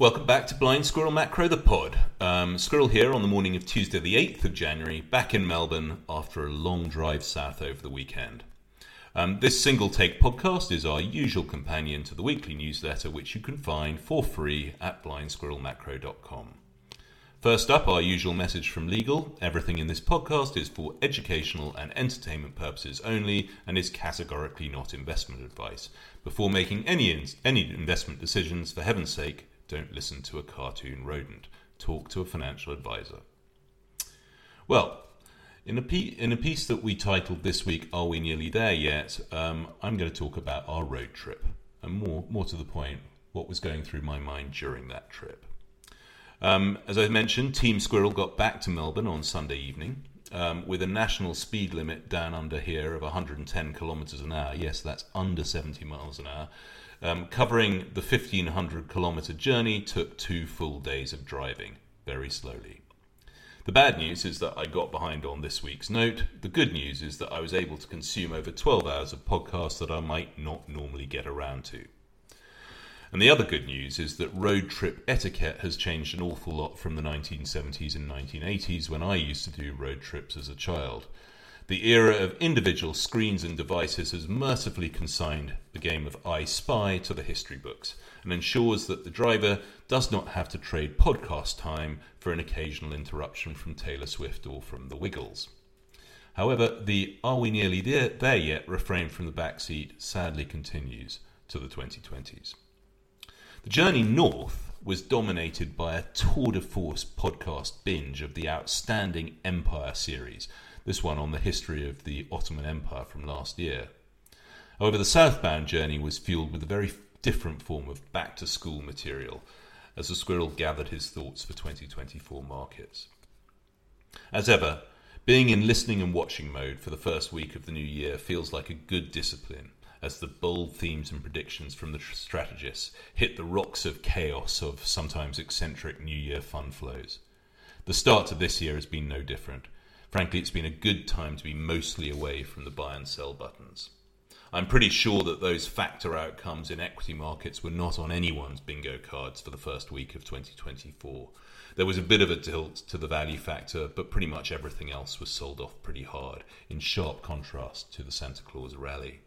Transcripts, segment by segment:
Welcome back to Blind Squirrel Macro, the pod. Um, Squirrel here on the morning of Tuesday, the 8th of January, back in Melbourne after a long drive south over the weekend. Um, this single take podcast is our usual companion to the weekly newsletter, which you can find for free at blindsquirrelmacro.com. First up, our usual message from legal. Everything in this podcast is for educational and entertainment purposes only and is categorically not investment advice. Before making any, in- any investment decisions, for heaven's sake, don't listen to a cartoon rodent. Talk to a financial advisor. Well, in a, pe- in a piece that we titled this week, Are We Nearly There Yet? Um, I'm going to talk about our road trip, and more, more to the point, what was going through my mind during that trip. Um, as I mentioned, Team Squirrel got back to Melbourne on Sunday evening um, with a national speed limit down under here of 110 kilometres an hour. Yes, that's under 70 miles an hour. Um, covering the 1500 kilometre journey took two full days of driving, very slowly. The bad news is that I got behind on this week's note. The good news is that I was able to consume over 12 hours of podcasts that I might not normally get around to. And the other good news is that road trip etiquette has changed an awful lot from the 1970s and 1980s when I used to do road trips as a child. The era of individual screens and devices has mercifully consigned the game of I Spy to the history books and ensures that the driver does not have to trade podcast time for an occasional interruption from Taylor Swift or from the Wiggles. However, the Are We Nearly There, there Yet refrain from the back seat sadly continues to the 2020s. The journey north was dominated by a tour de force podcast binge of the outstanding Empire series this one on the history of the Ottoman Empire from last year. However, the southbound journey was fueled with a very different form of back to school material as the squirrel gathered his thoughts for 2024 markets. As ever, being in listening and watching mode for the first week of the new year feels like a good discipline as the bold themes and predictions from the strategists hit the rocks of chaos of sometimes eccentric New Year fun flows. The start to this year has been no different, Frankly, it's been a good time to be mostly away from the buy and sell buttons. I'm pretty sure that those factor outcomes in equity markets were not on anyone's bingo cards for the first week of 2024. There was a bit of a tilt to the value factor, but pretty much everything else was sold off pretty hard, in sharp contrast to the Santa Claus rally.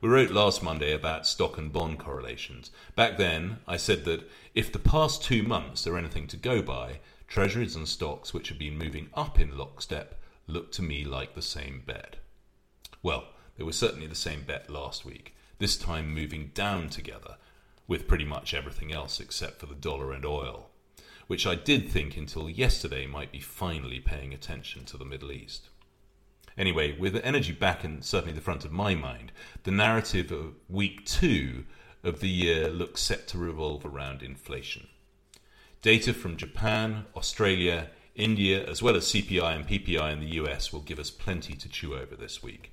We wrote last Monday about stock and bond correlations. Back then, I said that if the past two months are anything to go by, Treasuries and stocks, which have been moving up in lockstep, look to me like the same bet. Well, they were certainly the same bet last week, this time moving down together, with pretty much everything else except for the dollar and oil, which I did think until yesterday might be finally paying attention to the Middle East. Anyway, with energy back and certainly the front of my mind, the narrative of week two of the year looks set to revolve around inflation. Data from Japan, Australia, India, as well as CPI and PPI in the US will give us plenty to chew over this week.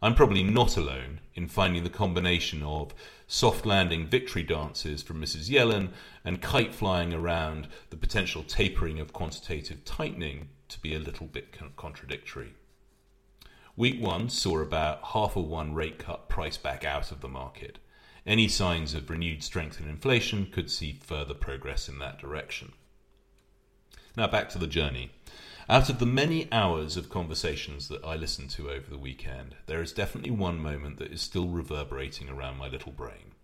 I'm probably not alone in finding the combination of soft landing victory dances from Mrs. Yellen and kite flying around the potential tapering of quantitative tightening to be a little bit contradictory. Week one saw about half a one rate cut price back out of the market. Any signs of renewed strength in inflation could see further progress in that direction. Now, back to the journey. Out of the many hours of conversations that I listened to over the weekend, there is definitely one moment that is still reverberating around my little brain.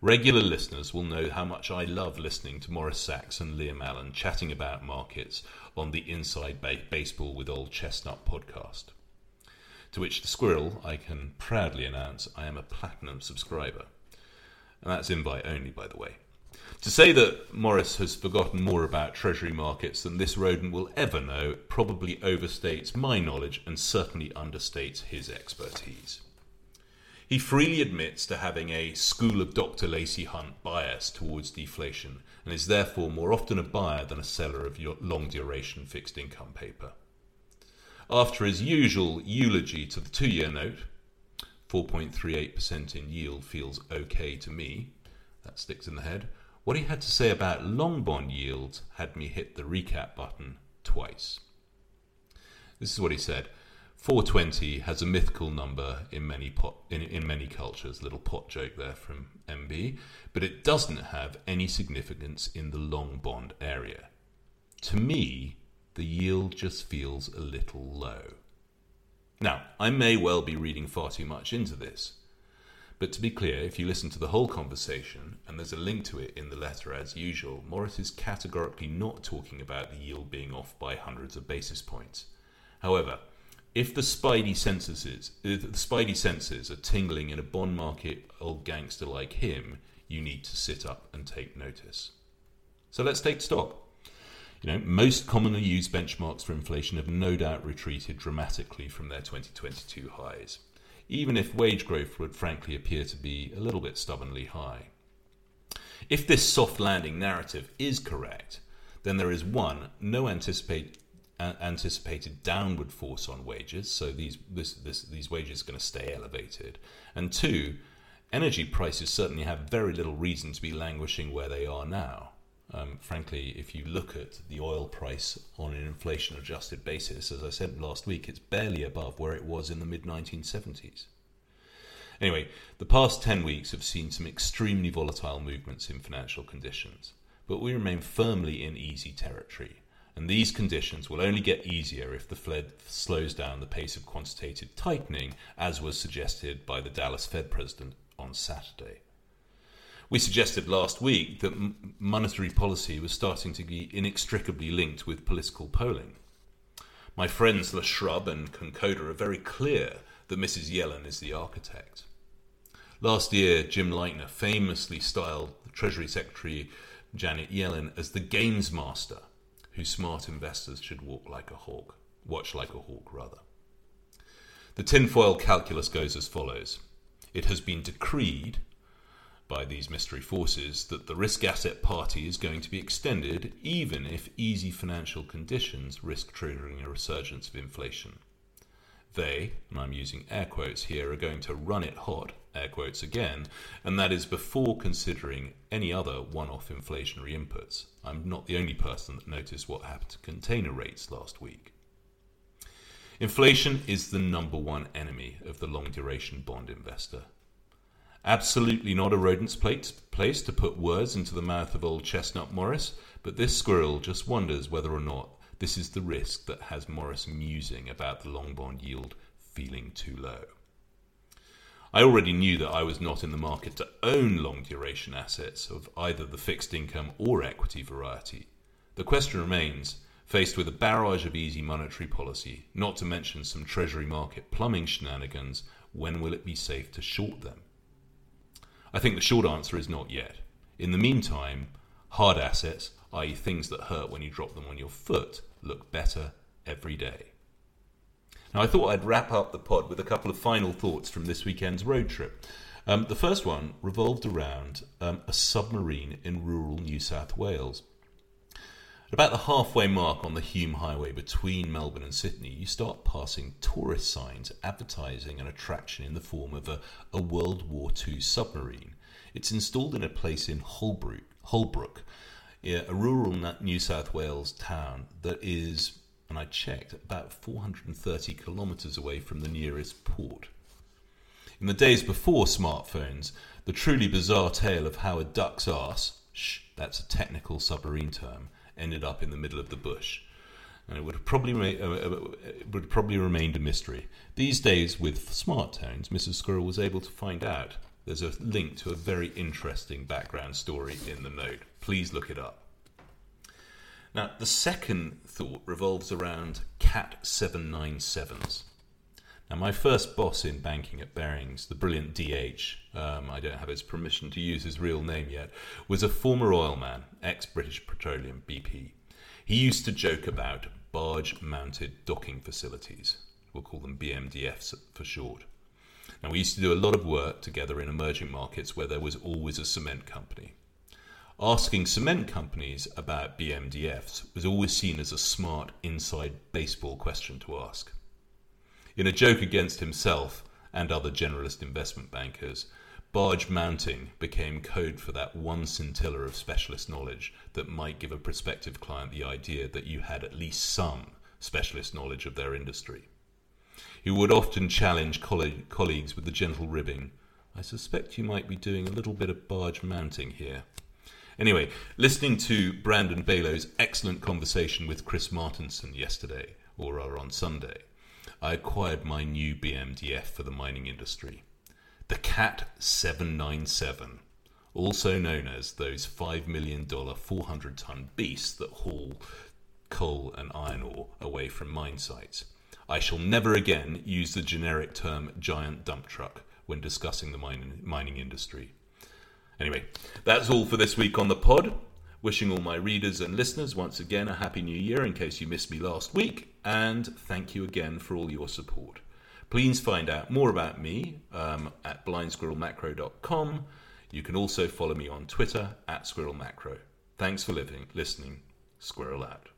Regular listeners will know how much I love listening to Morris Sachs and Liam Allen chatting about markets on the Inside Baseball with Old Chestnut podcast. To which the squirrel, I can proudly announce I am a platinum subscriber and that's invite only, by the way. To say that Morris has forgotten more about Treasury markets than this rodent will ever know probably overstates my knowledge and certainly understates his expertise. He freely admits to having a School of Dr. Lacey Hunt bias towards deflation and is therefore more often a buyer than a seller of long duration fixed income paper. After his usual eulogy to the two year note, 4.38% in yield feels okay to me. That sticks in the head. What he had to say about long bond yields had me hit the recap button twice. This is what he said 420 has a mythical number in many pot, in, in many cultures. Little pot joke there from MB, but it doesn't have any significance in the long bond area. To me, the yield just feels a little low. Now, I may well be reading far too much into this, but to be clear, if you listen to the whole conversation, and there's a link to it in the letter as usual, Morris is categorically not talking about the yield being off by hundreds of basis points. However, if the spidey senses, the spidey senses are tingling in a bond market old gangster like him, you need to sit up and take notice. So let's take stock. You know, most commonly used benchmarks for inflation have no doubt retreated dramatically from their 2022 highs, even if wage growth would frankly appear to be a little bit stubbornly high. If this soft landing narrative is correct, then there is one, no anticipate, anticipated downward force on wages, so these this, this, these wages are going to stay elevated, and two, energy prices certainly have very little reason to be languishing where they are now. Um, frankly, if you look at the oil price on an inflation adjusted basis, as I said last week, it's barely above where it was in the mid 1970s. Anyway, the past 10 weeks have seen some extremely volatile movements in financial conditions, but we remain firmly in easy territory and these conditions will only get easier if the Fed slows down the pace of quantitative tightening, as was suggested by the Dallas Fed president on Saturday. We suggested last week that monetary policy was starting to be inextricably linked with political polling. My friends Le Shrub and Concoda are very clear that Mrs. Yellen is the architect. Last year, Jim Leitner famously styled the Treasury Secretary Janet Yellen as the games master whose smart investors should walk like a hawk, watch like a hawk, rather. The tinfoil calculus goes as follows It has been decreed by these mystery forces that the risk asset party is going to be extended even if easy financial conditions risk triggering a resurgence of inflation. They, and I'm using air quotes here, are going to run it hot air quotes again, and that is before considering any other one off inflationary inputs. I'm not the only person that noticed what happened to container rates last week. Inflation is the number one enemy of the long duration bond investor. Absolutely not a rodent's place to put words into the mouth of old Chestnut Morris, but this squirrel just wonders whether or not this is the risk that has Morris musing about the long bond yield feeling too low. I already knew that I was not in the market to own long duration assets of either the fixed income or equity variety. The question remains faced with a barrage of easy monetary policy, not to mention some treasury market plumbing shenanigans, when will it be safe to short them? I think the short answer is not yet. In the meantime, hard assets, i.e., things that hurt when you drop them on your foot, look better every day. Now, I thought I'd wrap up the pod with a couple of final thoughts from this weekend's road trip. Um, the first one revolved around um, a submarine in rural New South Wales. At about the halfway mark on the Hume Highway between Melbourne and Sydney, you start passing tourist signs advertising an attraction in the form of a, a World War II submarine. It's installed in a place in Holbrook, Holbrook a rural New South Wales town that is and I checked, about 430 kilometres away from the nearest port. In the days before smartphones, the truly bizarre tale of how a duck's arse, shh, that's a technical submarine term, ended up in the middle of the bush. And it would have probably, uh, uh, would probably remained a mystery. These days, with smart smartphones, Mrs. Squirrel was able to find out. There's a link to a very interesting background story in the note. Please look it up. Now, the second thought revolves around CAT 797s. Now, my first boss in banking at Barings, the brilliant DH, um, I don't have his permission to use his real name yet, was a former oilman, ex British Petroleum BP. He used to joke about barge mounted docking facilities. We'll call them BMDFs for short. Now, we used to do a lot of work together in emerging markets where there was always a cement company. Asking cement companies about BMDFs was always seen as a smart inside baseball question to ask. In a joke against himself and other generalist investment bankers, barge mounting became code for that one scintilla of specialist knowledge that might give a prospective client the idea that you had at least some specialist knowledge of their industry. He would often challenge colleagues with the gentle ribbing. I suspect you might be doing a little bit of barge mounting here. Anyway, listening to Brandon Beylo's excellent conversation with Chris Martenson yesterday, or on Sunday, I acquired my new BMDF for the mining industry. The CAT 797, also known as those $5 million 400 ton beasts that haul coal and iron ore away from mine sites. I shall never again use the generic term giant dump truck when discussing the mining, mining industry. Anyway, that's all for this week on the pod. Wishing all my readers and listeners once again a happy new year in case you missed me last week, and thank you again for all your support. Please find out more about me um, at blindsquirrelmacro.com. You can also follow me on Twitter at squirrelmacro. Thanks for living, listening. Squirrel out.